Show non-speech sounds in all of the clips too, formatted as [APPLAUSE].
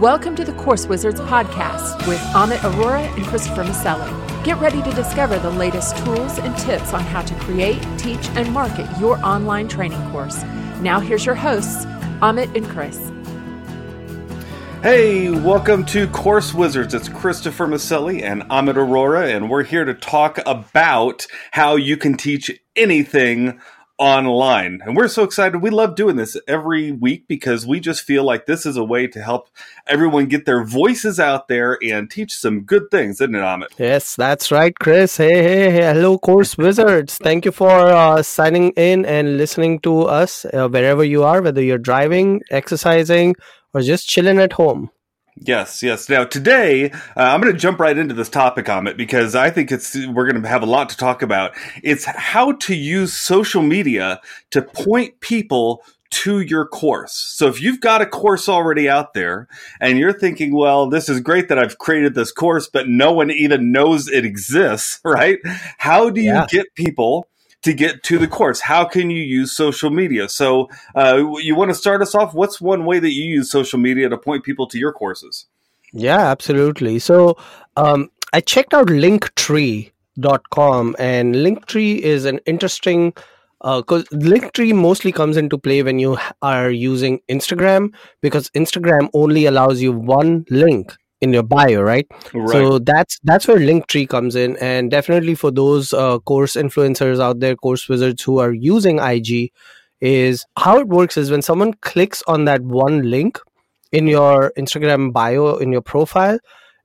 Welcome to the Course Wizards podcast with Amit Aurora and Christopher Maselli. Get ready to discover the latest tools and tips on how to create, teach, and market your online training course. Now, here's your hosts, Amit and Chris. Hey, welcome to Course Wizards. It's Christopher Maselli and Amit Aurora, and we're here to talk about how you can teach anything online. And we're so excited. We love doing this every week because we just feel like this is a way to help everyone get their voices out there and teach some good things, isn't it, Amit? Yes, that's right, Chris. Hey, hey, hey. hello, Course Wizards. Thank you for uh, signing in and listening to us uh, wherever you are, whether you're driving, exercising, or just chilling at home. Yes, yes. Now today, uh, I'm going to jump right into this topic on it because I think it's we're going to have a lot to talk about. It's how to use social media to point people to your course. So if you've got a course already out there and you're thinking, well, this is great that I've created this course, but no one even knows it exists, [LAUGHS] right? How do you yeah. get people to get to the course? How can you use social media? So, uh, you want to start us off? What's one way that you use social media to point people to your courses? Yeah, absolutely. So, um, I checked out linktree.com, and Linktree is an interesting because uh, Linktree mostly comes into play when you are using Instagram because Instagram only allows you one link in your bio, right? right? So that's that's where Linktree comes in, and definitely for those uh, course influencers out there, course wizards who are using IG, is how it works is when someone clicks on that one link in your Instagram bio in your profile,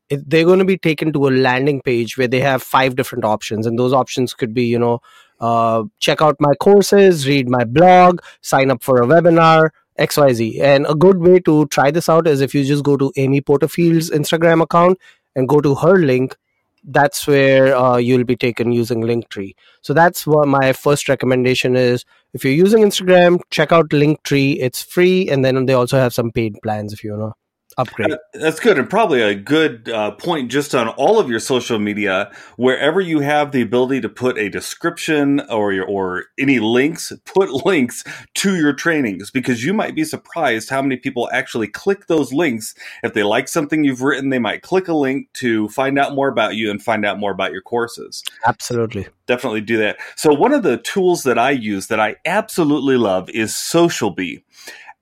it, they're going to be taken to a landing page where they have five different options, and those options could be, you know, uh, check out my courses, read my blog, sign up for a webinar, XYZ. And a good way to try this out is if you just go to Amy Porterfield's Instagram account and go to her link, that's where uh, you'll be taken using Linktree. So that's what my first recommendation is. If you're using Instagram, check out Linktree. It's free, and then they also have some paid plans if you know upgrade. Uh, that's good, and probably a good uh, point just on all of your social media. Wherever you have the ability to put a description or your, or any links, put [LAUGHS] links to your trainings because you might be surprised how many people actually click those links. If they like something you've written, they might click a link to find out more about you and find out more about your courses. Absolutely. Definitely do that. So one of the tools that I use that I absolutely love is SocialBee.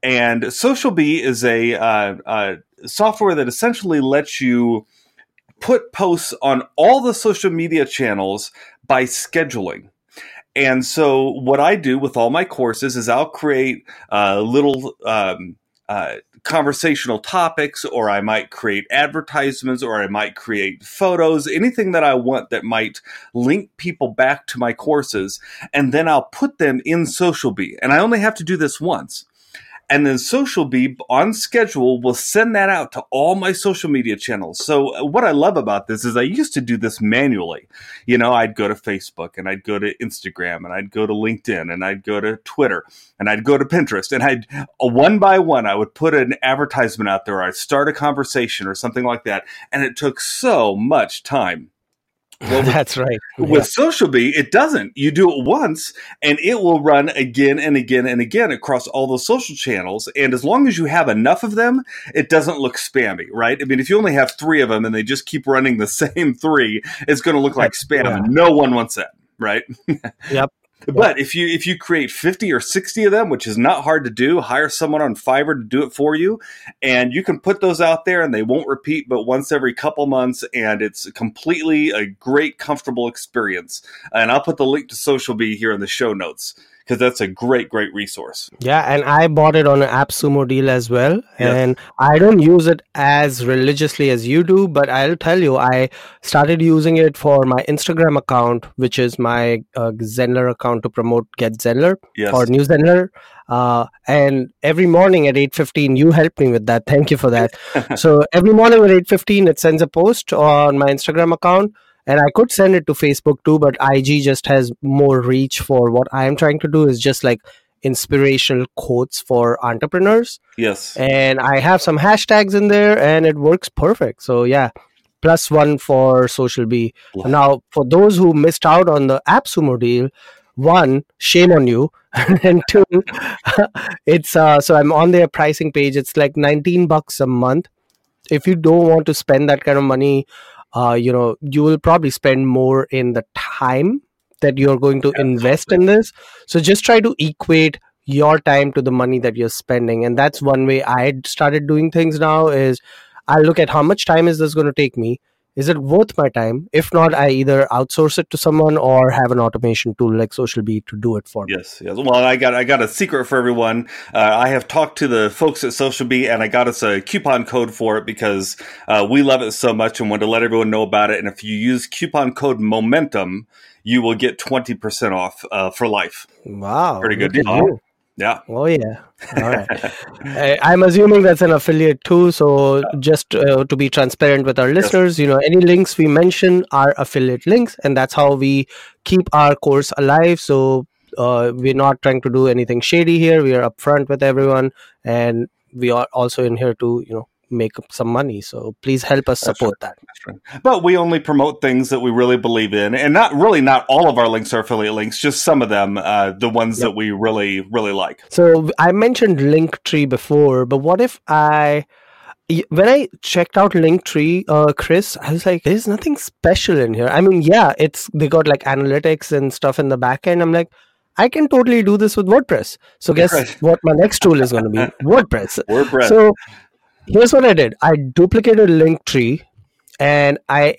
And SocialBee is a uh, uh, software that essentially lets you put posts on all the social media channels by scheduling. And so, what I do with all my courses is I'll create uh, little um, uh, conversational topics, or I might create advertisements, or I might create photos, anything that I want that might link people back to my courses. And then I'll put them in SocialBee. And I only have to do this once and then SocialBee on schedule will send that out to all my social media channels. So uh, what I love about this is I used to do this manually. You know, I'd go to Facebook and I'd go to Instagram and I'd go to LinkedIn and I'd go to Twitter and I'd go to Pinterest and I'd uh, one by one I would put an advertisement out there. I'd start a conversation or something like that, and it took so much time. Well, [LAUGHS] That's right. With yeah. SocialBee, it doesn't. You do it once and it will run again and again and again across all those social channels. And as long as you have enough of them, it doesn't look spammy, right? I mean, if you only have three of them and they just keep running the [LAUGHS] same three, it's going to look like spam. Yeah. No one wants that, right? [LAUGHS] yep. But if you if you create 50 or 60 of them, which is not hard to do, hire someone on Fiverr to do it for you, and you can put those out there and they won't repeat but once every couple months and it's completely a great comfortable experience. And I'll put the link to SocialBee here in the show notes because that's a great, great resource. Yeah, and I bought it on an AppSumo deal as well. And I don't use it as religiously as you do, but I'll tell you, I started using it for my Instagram account, which is my uh, Zenler account to promote Get Zenler yes. or New Zenler. Uh, and every morning at 8.15 you helped me with that thank you for that [LAUGHS] so every morning at 8.15 it sends a post on my instagram account and i could send it to facebook too but ig just has more reach for what i am trying to do is just like inspirational quotes for entrepreneurs. Yes. And i have some hashtags in there and it works perfect. So yeah plus one for SocialBee wow. now for those who missed out on the appsumo deal one shame on you. [LAUGHS] And two [LAUGHS] it's uh so i'm on their pricing page. It's like 19 bucks a month. If you don't want to spend that kind of money uh, you know you will probably spend more in the time that you're going to invest in this. So just try to equate your time to the money that you're spending. And that's one way i started doing things now is i look at how much time is this going to take me is it worth my time? If not i either outsource it to someone or have an automation tool like Social SocialBee to do it for me. Yes yes. Well i got i got a secret for everyone. Uh, i have talked to the folks at Social SocialBee and i got us a coupon code for it because uh, we love it so much and want to let everyone know about it. And if you use coupon code momentum you will get 20% off uh, for life. Wow pretty good deal yeah. Oh yeah. All right. [LAUGHS] I'm assuming that's an affiliate too. So just uh, to be transparent with our listeners, yes. you know, any links we mention are affiliate links, and that's how we keep our course alive. So uh, we're not trying to do anything shady here. We are upfront with everyone, and we are also in here to you know make some money. So please help us support right. that. Right. But we only promote things that we really believe in, and not really not all of our links are affiliate links, just some of them, uh, the ones yep. that we really really like. So I mentioned Linktree before, but what if I when I checked out Linktree, uh, Chris, I was like, "There's nothing special in here." I mean, yeah, it's they got like analytics and stuff in the back end. I'm like, I can totally do this with WordPress. So guess what my next tool is going to be? [LAUGHS] WordPress. WordPress. So here's what I did. I duplicated Linktree and I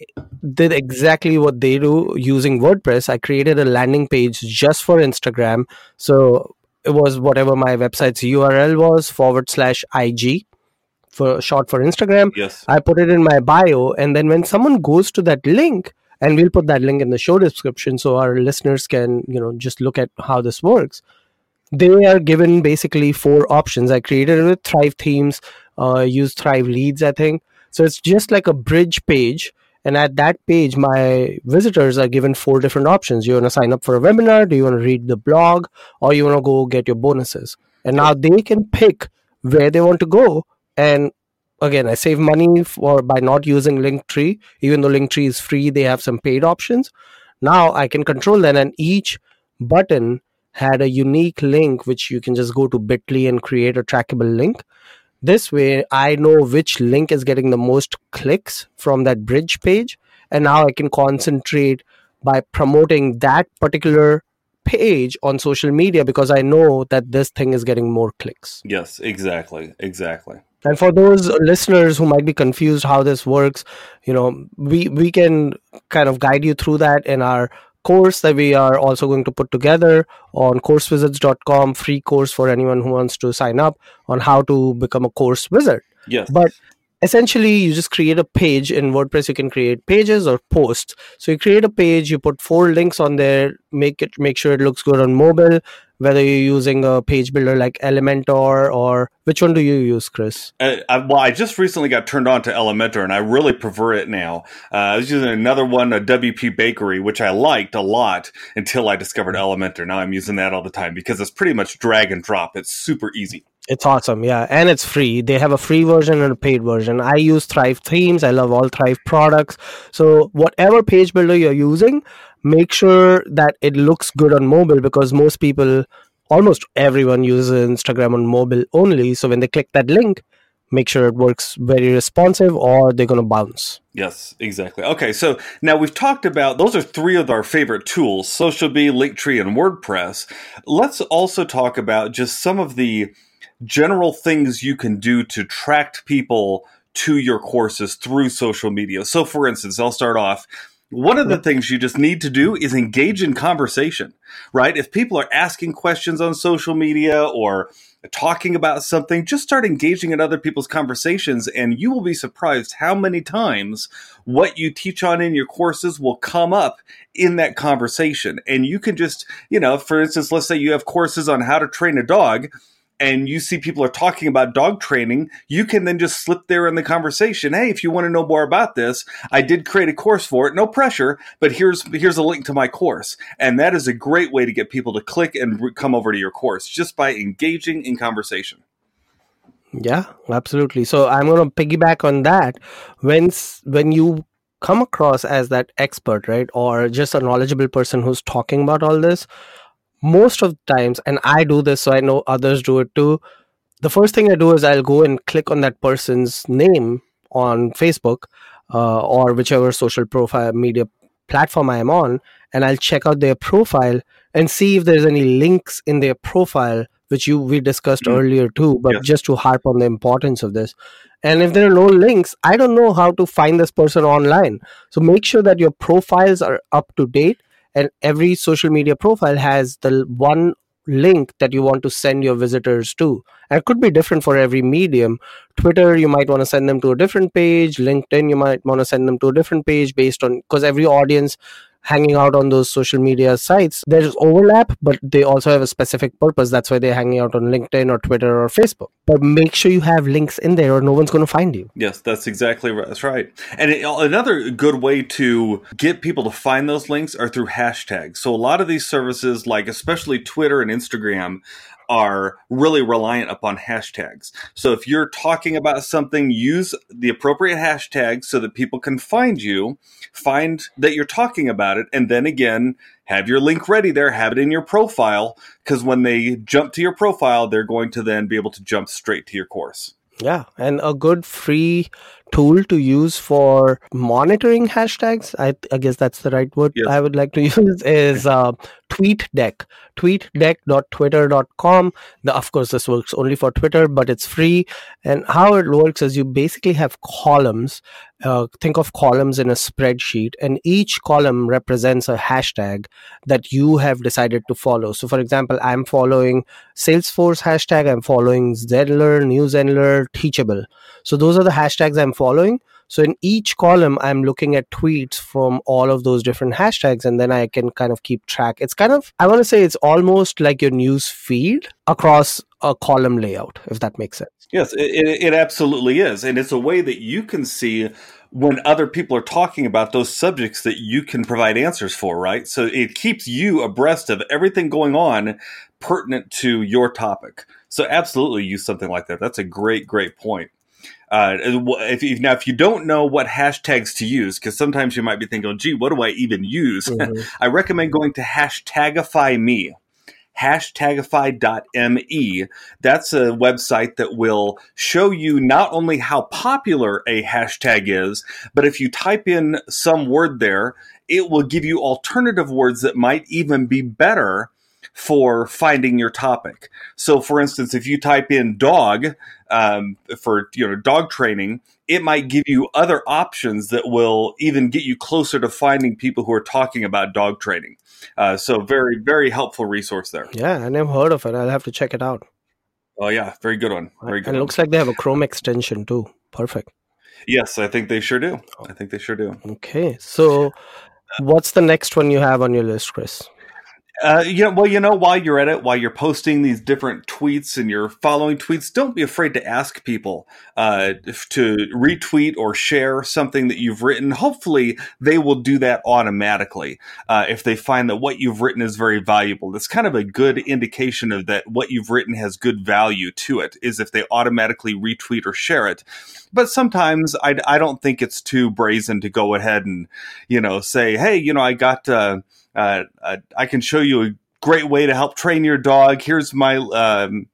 did exactly what they do using WordPress. I created a landing page just for Instagram. So it was whatever my website's URL was forward slash IG for short for Instagram. Yes. I put it in my bio. And then when someone goes to that link, and we'll put that link in the show description so our listeners can, you know, just look at how this works. They are given basically four options. I created it with Thrive themes, uh, use Thrive Leads, I think. So it's just like a bridge page. And at that page, my visitors are given four different options. You want to sign up for a webinar? Do you want to read the blog? Or you want to go get your bonuses? And now they can pick where they want to go. And again, I save money for by not using Linktree. Even though Linktree is free, they have some paid options. Now I can control that, and each button had a unique link which you can just go to bit.ly and create a trackable link this way, I know which link is getting the most clicks from that bridge page. And now I can concentrate by promoting that particular page on social media because I know that this thing is getting more clicks. Yes, exactly. Exactly. And for those listeners who might be confused how this works, you know, we we can kind of guide you through that in our course that we are also going to put together on coursewizards.com free course for anyone who wants to sign up on how to become a course wizard. Yes. But essentially you just create a page in wordpress. You can create pages or posts. So you create a page you put four links on there make it make sure it looks good on mobile whether you're using a page builder like elementor or which one do you use chris uh, I, well i just recently got turned on to elementor and i really prefer it now uh, i was using another one a wp bakery which i liked a lot until i discovered elementor now i'm using that all the time because it's pretty much drag and drop it's super easy it's awesome, yeah, and it's free. They have a free version and a paid version. I use Thrive themes. I love all Thrive products. So whatever page builder you're using, make sure that it looks good on mobile because most people, almost everyone uses Instagram on mobile only. So when they click that link, make sure it works very responsive or they're going to bounce. Yes, exactly. Okay, so now we've talked about those are three of our favorite tools SocialBee, Linktree, and WordPress. Let's also talk about just some of the general things you can do to attract people to your courses through social media. So, for instance, I'll start off. One of the things you just need to do is engage in conversation, right? If people are asking questions on social media or talking about something, just start engaging in other people's conversations, and you will be surprised how many times what you teach on in your courses will come up in that conversation. And you can just, you know, for instance, let's say you have courses on how to train a dog and you see people are talking about dog training, you can then just slip there in the conversation. Hey, if you want to know more about this, I did create a course for it. No pressure, but here's here's a link to my course. And that is a great way to get people to click and come over to your course just by engaging in conversation. Yeah, absolutely. So I'm going to piggyback on that. When when you come across as that expert, right, or just a knowledgeable person who's talking about all this, most of the times and i do this so i know others do it too the first thing i do is i'll go and click on that person's name on Facebook uh, or whichever social profile media platform I am on, and I'll check out their profile and see if there's any links in their profile, which you we discussed mm-hmm. earlier too. But just to harp on the importance of this, and if there are no links, I don't know how to find this person online. So make sure that your profiles are up to date, and every social media profile has the one link that you want to send your visitors to. And it could be different for every medium. Twitter, you might want to send them to a different page. LinkedIn, you might want to send them to a different page based on because every audience hanging out on those social media sites, there's overlap, but they also have a specific purpose. That's why they're hanging out on LinkedIn or Twitter or Facebook. But make sure you have links in there or no one's going to find you. Yes, that's exactly right. That's right. And it, uh, another good way to get people to find those links are through hashtags. So a lot of these services, like especially Twitter and Instagram, are really reliant upon hashtags. So if you're talking about something, use the appropriate hashtag so that people can find you, find that you're talking about it, and then again, have your link ready there, have it in your profile, because when they jump to your profile, they're going to then be able to jump straight to your course. Yeah, and a good free tool to use for monitoring hashtags. I, I guess that's the right word yes. I would like to [LAUGHS] use is uh, TweetDeck. TweetDeck.twitter.com. The, of course, this works only for Twitter, but it's free. And how it works is you basically have columns. Uh, think of columns in a spreadsheet, and each column represents a hashtag that you have decided to follow. So, for example, I'm following Salesforce hashtag, I'm following Zenler, New Zenler, Teachable. So, those are the hashtags I'm following. So in each column, I'm looking at tweets from all of those different hashtags, and then I can kind of keep track. It's kind of, I want to say it's almost like your news feed across a column layout, if that makes sense. Yes, it, it absolutely is. And it's a way that you can see when other people are talking about those subjects that you can provide answers for, right? So it keeps you abreast of everything going on pertinent to your topic. So absolutely use something like that. That's a great, great point. Uh, if you, now, if you don't know what hashtags to use, because sometimes you might be thinking, oh, "Gee, what do I even use?" [LAUGHS] Mm-hmm. I recommend going to Hashtagify Me. Hashtagify.me. That's a website that will show you not only how popular a hashtag is, but if you type in some word there, it will give you alternative words that might even be better for finding your topic. So, for instance, if you type in dog um, for you know dog training, it might give you other options that will even get you closer to finding people who are talking about dog training. Uh, so, very very helpful resource there. Yeah, I never heard of it. I'll have to check it out. Oh yeah, very good one. Very good. And it looks like they have a Chrome extension too. Perfect. Yes, I think they sure do. I think they sure do. Okay, so what's the next one you have on your list, Chris? Uh, well, you know, while you're at it, while you're posting these different tweets and you're following tweets, don't be afraid to ask people uh, to retweet or share something that you've written. Hopefully, they will do that automatically uh, if they find that what you've written is very valuable. That's kind of a good indication of that what you've written has good value to it. Is if they automatically retweet or share it. But sometimes I, I don't think it's too brazen to go ahead and you know say, hey, you know, I got. Uh, uh, I can show you a great way to help train your dog. Here's my um,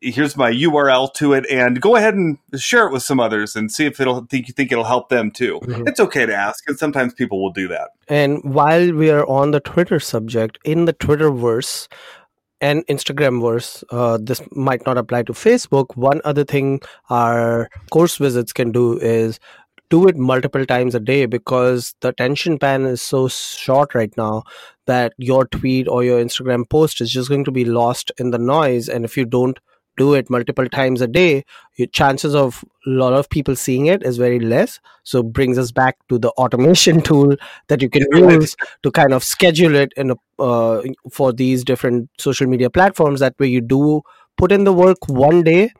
here's my URL to it, and go ahead and share it with some others and see if it'll think you think it'll help them too. Mm-hmm. It's okay to ask, and sometimes people will do that. And while we are on the Twitter subject, in the Twitterverse and Instagram verse, uh, this might not apply to Facebook. One other thing our course wizards can do is do it multiple times a day because the attention span is so short right now that your tweet or your Instagram post is just going to be lost in the noise. And if you don't do it multiple times a day, your chances of a lot of people seeing it is very less. So brings us back to the automation [LAUGHS] tool that you can use to kind of schedule it in a, uh, for these different social media platforms. That way you do put in the work one day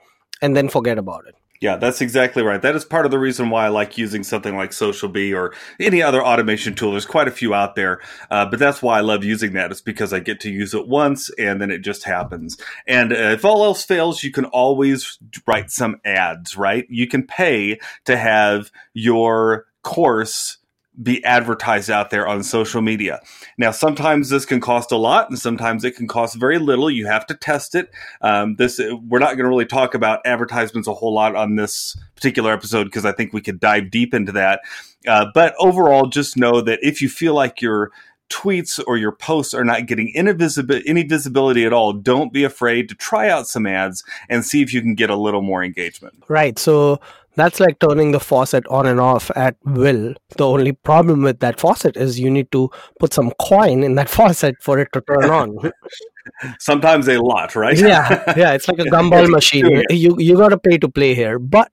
and then forget about it. Yeah, that's exactly right. That is part of the reason why I like using something like Social Bee or any other automation tool. There's quite a few out there, uh, but that's why I love using that. It's because I get to use it once and then it just happens. And uh, if all else fails, you can always write some ads, right? You can pay to have your course be advertised out there on social media. Now, sometimes this can cost a lot, and sometimes it can cost very little. You have to test it. Um, this we're not going to really talk about advertisements a whole lot on this particular episode because I think we could dive deep into that. Uh, but overall, just know that if you feel like your tweets or your posts are not getting any, visibi- any visibility at all, don't be afraid to try out some ads and see if you can get a little more engagement. Right. So that's like turning the faucet on and off at will. The only problem with that faucet is you need to put some coin in that [LAUGHS] faucet for it to turn on. [LAUGHS] Sometimes a lot, right? yeah, yeah. It's like a gumball [LAUGHS] machine. You you got to pay to play here, but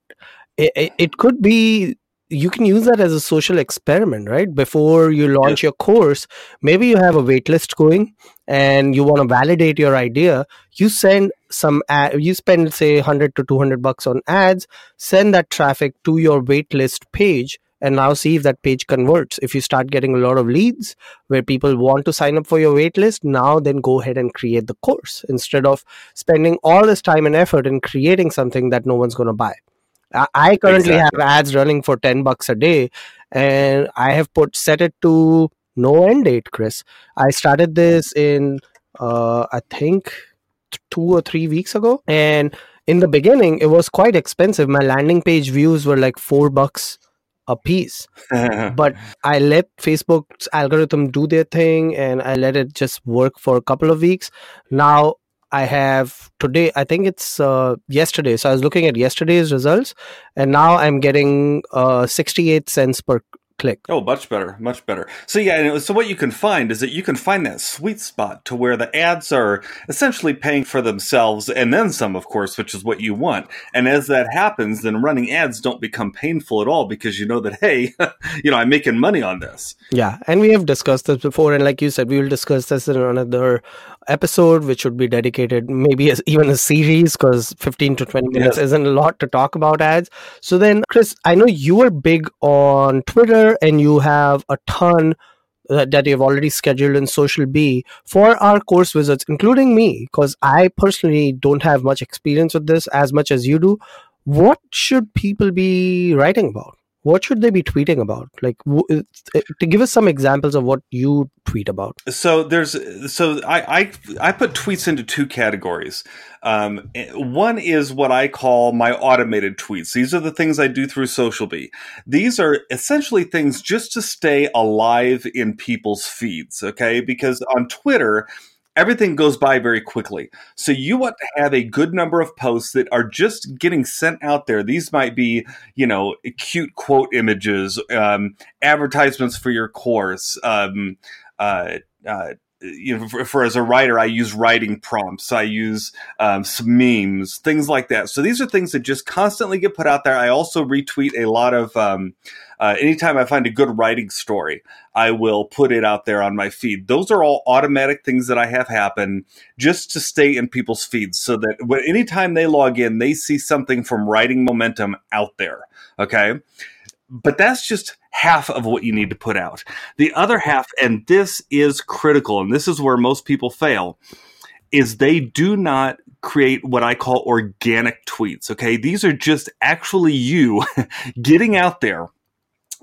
it, it could be you can use that as a social experiment right? Before you launch your course maybe you have a waitlist going and you want to validate your idea. You send some ad, you spend say 100 to 200 bucks on ads send that traffic to your waitlist page and now see if that page converts. If you start getting a lot of leads where people want to sign up for your waitlist now then go ahead and create the course instead of spending all this time and effort in creating something that no one's going to buy I currently exactly. have ads running for 10 bucks a day and I have put set it to no end date, Chris. I started this in uh, I think two or three weeks ago and in the beginning it was quite expensive. My landing page views were like 4 bucks a piece. [LAUGHS] but I let Facebook's algorithm do their thing and I let it just work for a couple of weeks. Now I have today, I think it's uh, yesterday. So I was looking at yesterday's results, and now I'm getting uh, 68 cents per click. Oh, much better, much better. So yeah, so what you can find is that you can find that sweet spot to where the ads are essentially paying for themselves and then some, of course, which is what you want. And as that happens, then running ads don't become painful at all because you know that hey, [LAUGHS] you know, I'm making money on this. Yeah, and we have discussed this before, and like you said, we will discuss this in another episode, which would be dedicated maybe as even a series because 15 to 20 minutes isn't a lot to talk about ads. So then, Chris, I know you are big on Twitter and you have a ton that, that you've already scheduled in SocialBee for our course wizards, including me, because I personally don't have much experience with this as much as you do. What should people be writing about? What should they be tweeting about? Like w- uh, to give us some examples of what you tweet about. So there's so i i, I put tweets into two categories. Um, one is what i call my automated tweets. These are the things i do through social bee these are essentially things just to stay alive in people's feeds okay? Because on twitter everything goes by very quickly. So you want to have a good number of posts that are just getting sent out there. These might be, you know, cute quote images, um, advertisements for your course, um, uh, uh, you know, for, for, as a writer, I use writing prompts. I use um, some memes, things like that. So these are things that just constantly get put out there. I also retweet a lot of. Um, uh, anytime I find a good writing story, I will put it out there on my feed. Those are all automatic things that I have happen just to stay in people's feeds, so that when anytime they log in, they see something from writing momentum out there. Okay, but that's just half of what you need to put out. The other half, and this is critical, and this is where most people fail, is they do not create what I call organic tweets. Okay. These are just actually you [LAUGHS] getting out there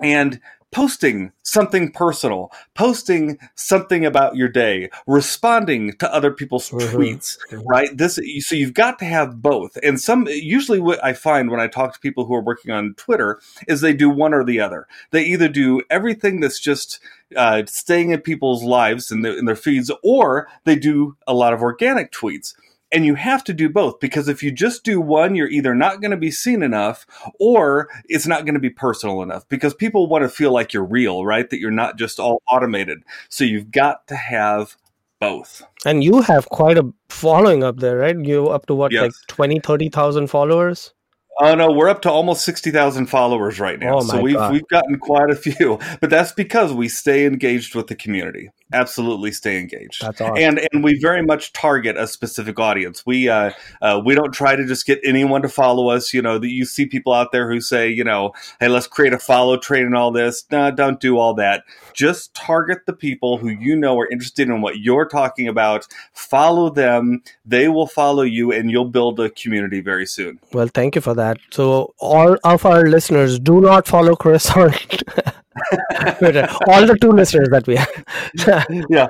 and posting something personal, posting something about your day, responding to other people's mm-hmm. tweets, mm-hmm. right? This so you've got to have both. And some usually what I find when I talk to people who are working on Twitter is they do one or the other. They either do everything that's just uh, staying in people's lives and in, in their feeds, or they do a lot of organic tweets. And you have to do both because if you just do one, you're either not going to be seen enough or it's not going to be personal enough because people want to feel like you're real, right? That you're not just all automated. So you've got to have both. And you have quite a following up there, right? You up to what, yes. like 20, 30,000 followers? Oh no, we're up to almost sixty thousand followers right now. Oh, so we've God. we've gotten quite a few, but that's because we stay engaged with the community absolutely stay engaged. That's awesome. And and we very much target a specific audience. We uh, uh, we don't try to just get anyone to follow us. You know, that you see people out there who say, you know, hey, let's create a follow train and all this. No, don't do all that. Just target the people who you know are interested in what you're talking about. Follow them. They will follow you, and you'll build a community very soon. Well, thank you for that. So all of our listeners, do not follow Chris on [LAUGHS] all the two listeners that we have. Yeah.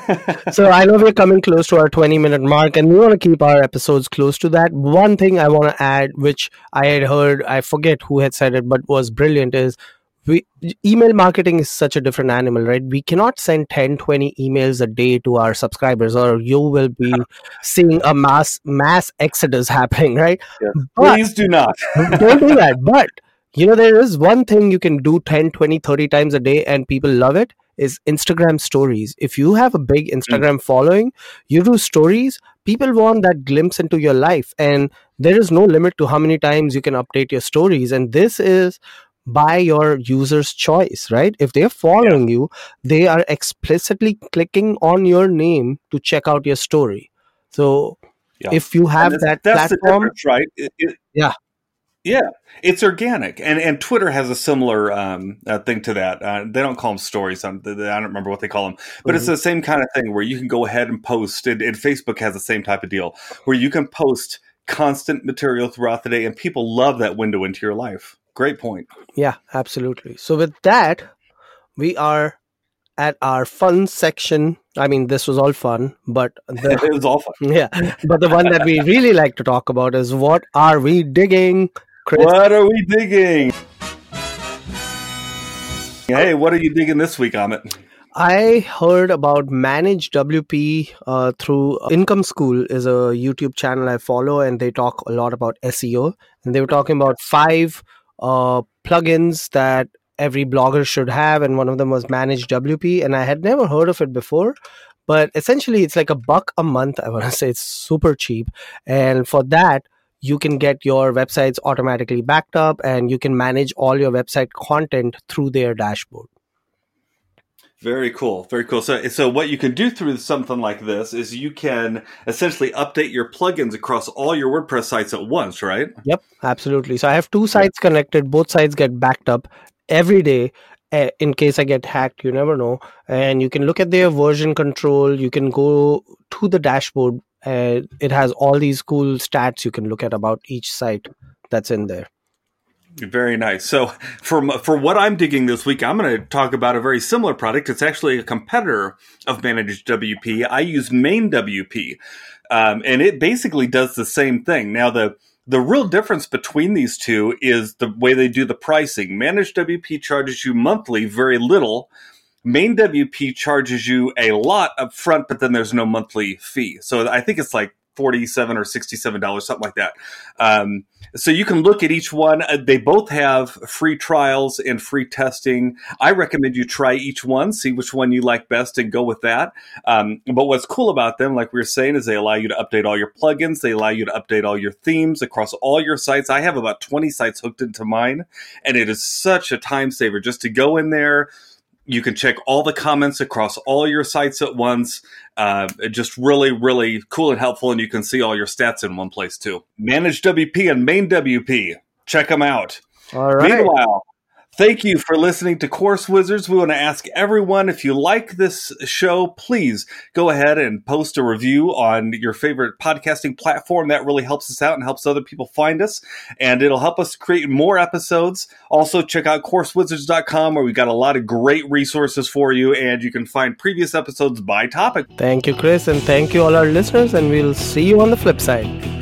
[LAUGHS] so I know we're coming close to our 20 minute mark and we want to keep our episodes close to that. One thing I want to add, which I had heard, I forget who had said it, but was brilliant, is we email marketing is such a different animal right we cannot send 10 20 emails a day to our subscribers or you will be [LAUGHS] seeing a mass mass exodus happening right yes. please do not don't do that [LAUGHS] but you know there is one thing you can do 10 20 30 times a day and people love it is instagram stories if you have a big hmm. instagram mm. following you do stories people want that glimpse into your life and there is no limit to how many times you can update your stories and this is by your user's choice, right? If they're following yeah. you, they are explicitly clicking on your name to check out your story. So yeah. if you have that platform, right? It, it, yeah. Yeah, it's organic, and and Twitter has a similar um, uh, thing to that. Uh, they don't call them stories. Um, I don't remember what they call them, but mm-hmm. it's the same kind of thing where you can go ahead and post. And, and Facebook has the same type of deal where you can post constant material throughout the day, and people love that window into your life. Great point. Yeah, absolutely. So with that, we are at our fun section. I mean, this was all fun, but the, [LAUGHS] it was all fun. [LAUGHS] Yeah, but the one that we really like to talk about is what are we digging? Chris? What are we digging? Hey, what are you digging this week, Amit? I heard about Manage WP uh, through Income School is a YouTube channel I follow, and they talk a lot about SEO. And they were talking about five uh, plugins that every blogger should have, and one of them was Manage WP, and I had never heard of it before. But essentially, it's like a buck a month. I want to say it's super cheap, and for that, you can get your websites automatically backed up, and you can manage all your website content through their dashboard. Very cool. Very cool. So, so what you can do through something like this is you can essentially update your plugins across all your WordPress sites at once, right? Yep, absolutely. So I have two sites connected. Both sites get backed up every day eh, in case I get hacked. You never know. And you can look at their version control. You can go to the dashboard. And it has all these cool stats you can look at about each site that's in there. Very nice. So for for what I'm digging this week, I'm going to talk about a very similar product. It's actually a competitor of Managed WP. I use Main WP, um, and it basically does the same thing. Now the the real difference between these two is the way they do the pricing. Managed WP charges you monthly, very little. Main WP charges you a lot up front, but then there's no monthly fee. So I think it's like 47 or 67 dollars something like that. Um, so you can look at each one. Uh, they both have free trials and free testing. I recommend you try each one see which one you like best and go with that. Um, but what's cool about them like we were saying is they allow you to update all your plugins. They allow you to update all your themes across all your sites. I have about 20 sites hooked into mine and it is such a time saver just to go in there you can check all the comments across all your sites at once. Uh, just really, really cool and helpful, and you can see all your stats in one place too. Manage WP and Main WP. Check them out. All right. Meanwhile, Thank you for listening to Course Wizards. We want to ask everyone if you like this show, please go ahead and post a review on your favorite podcasting platform. That really helps us out and helps other people find us, and it'll help us create more episodes. Also, check out CourseWizards.com where we've got a lot of great resources for you, and you can find previous episodes by topic. Thank you, Chris, and thank you, all our listeners, and we'll see you on the flip side.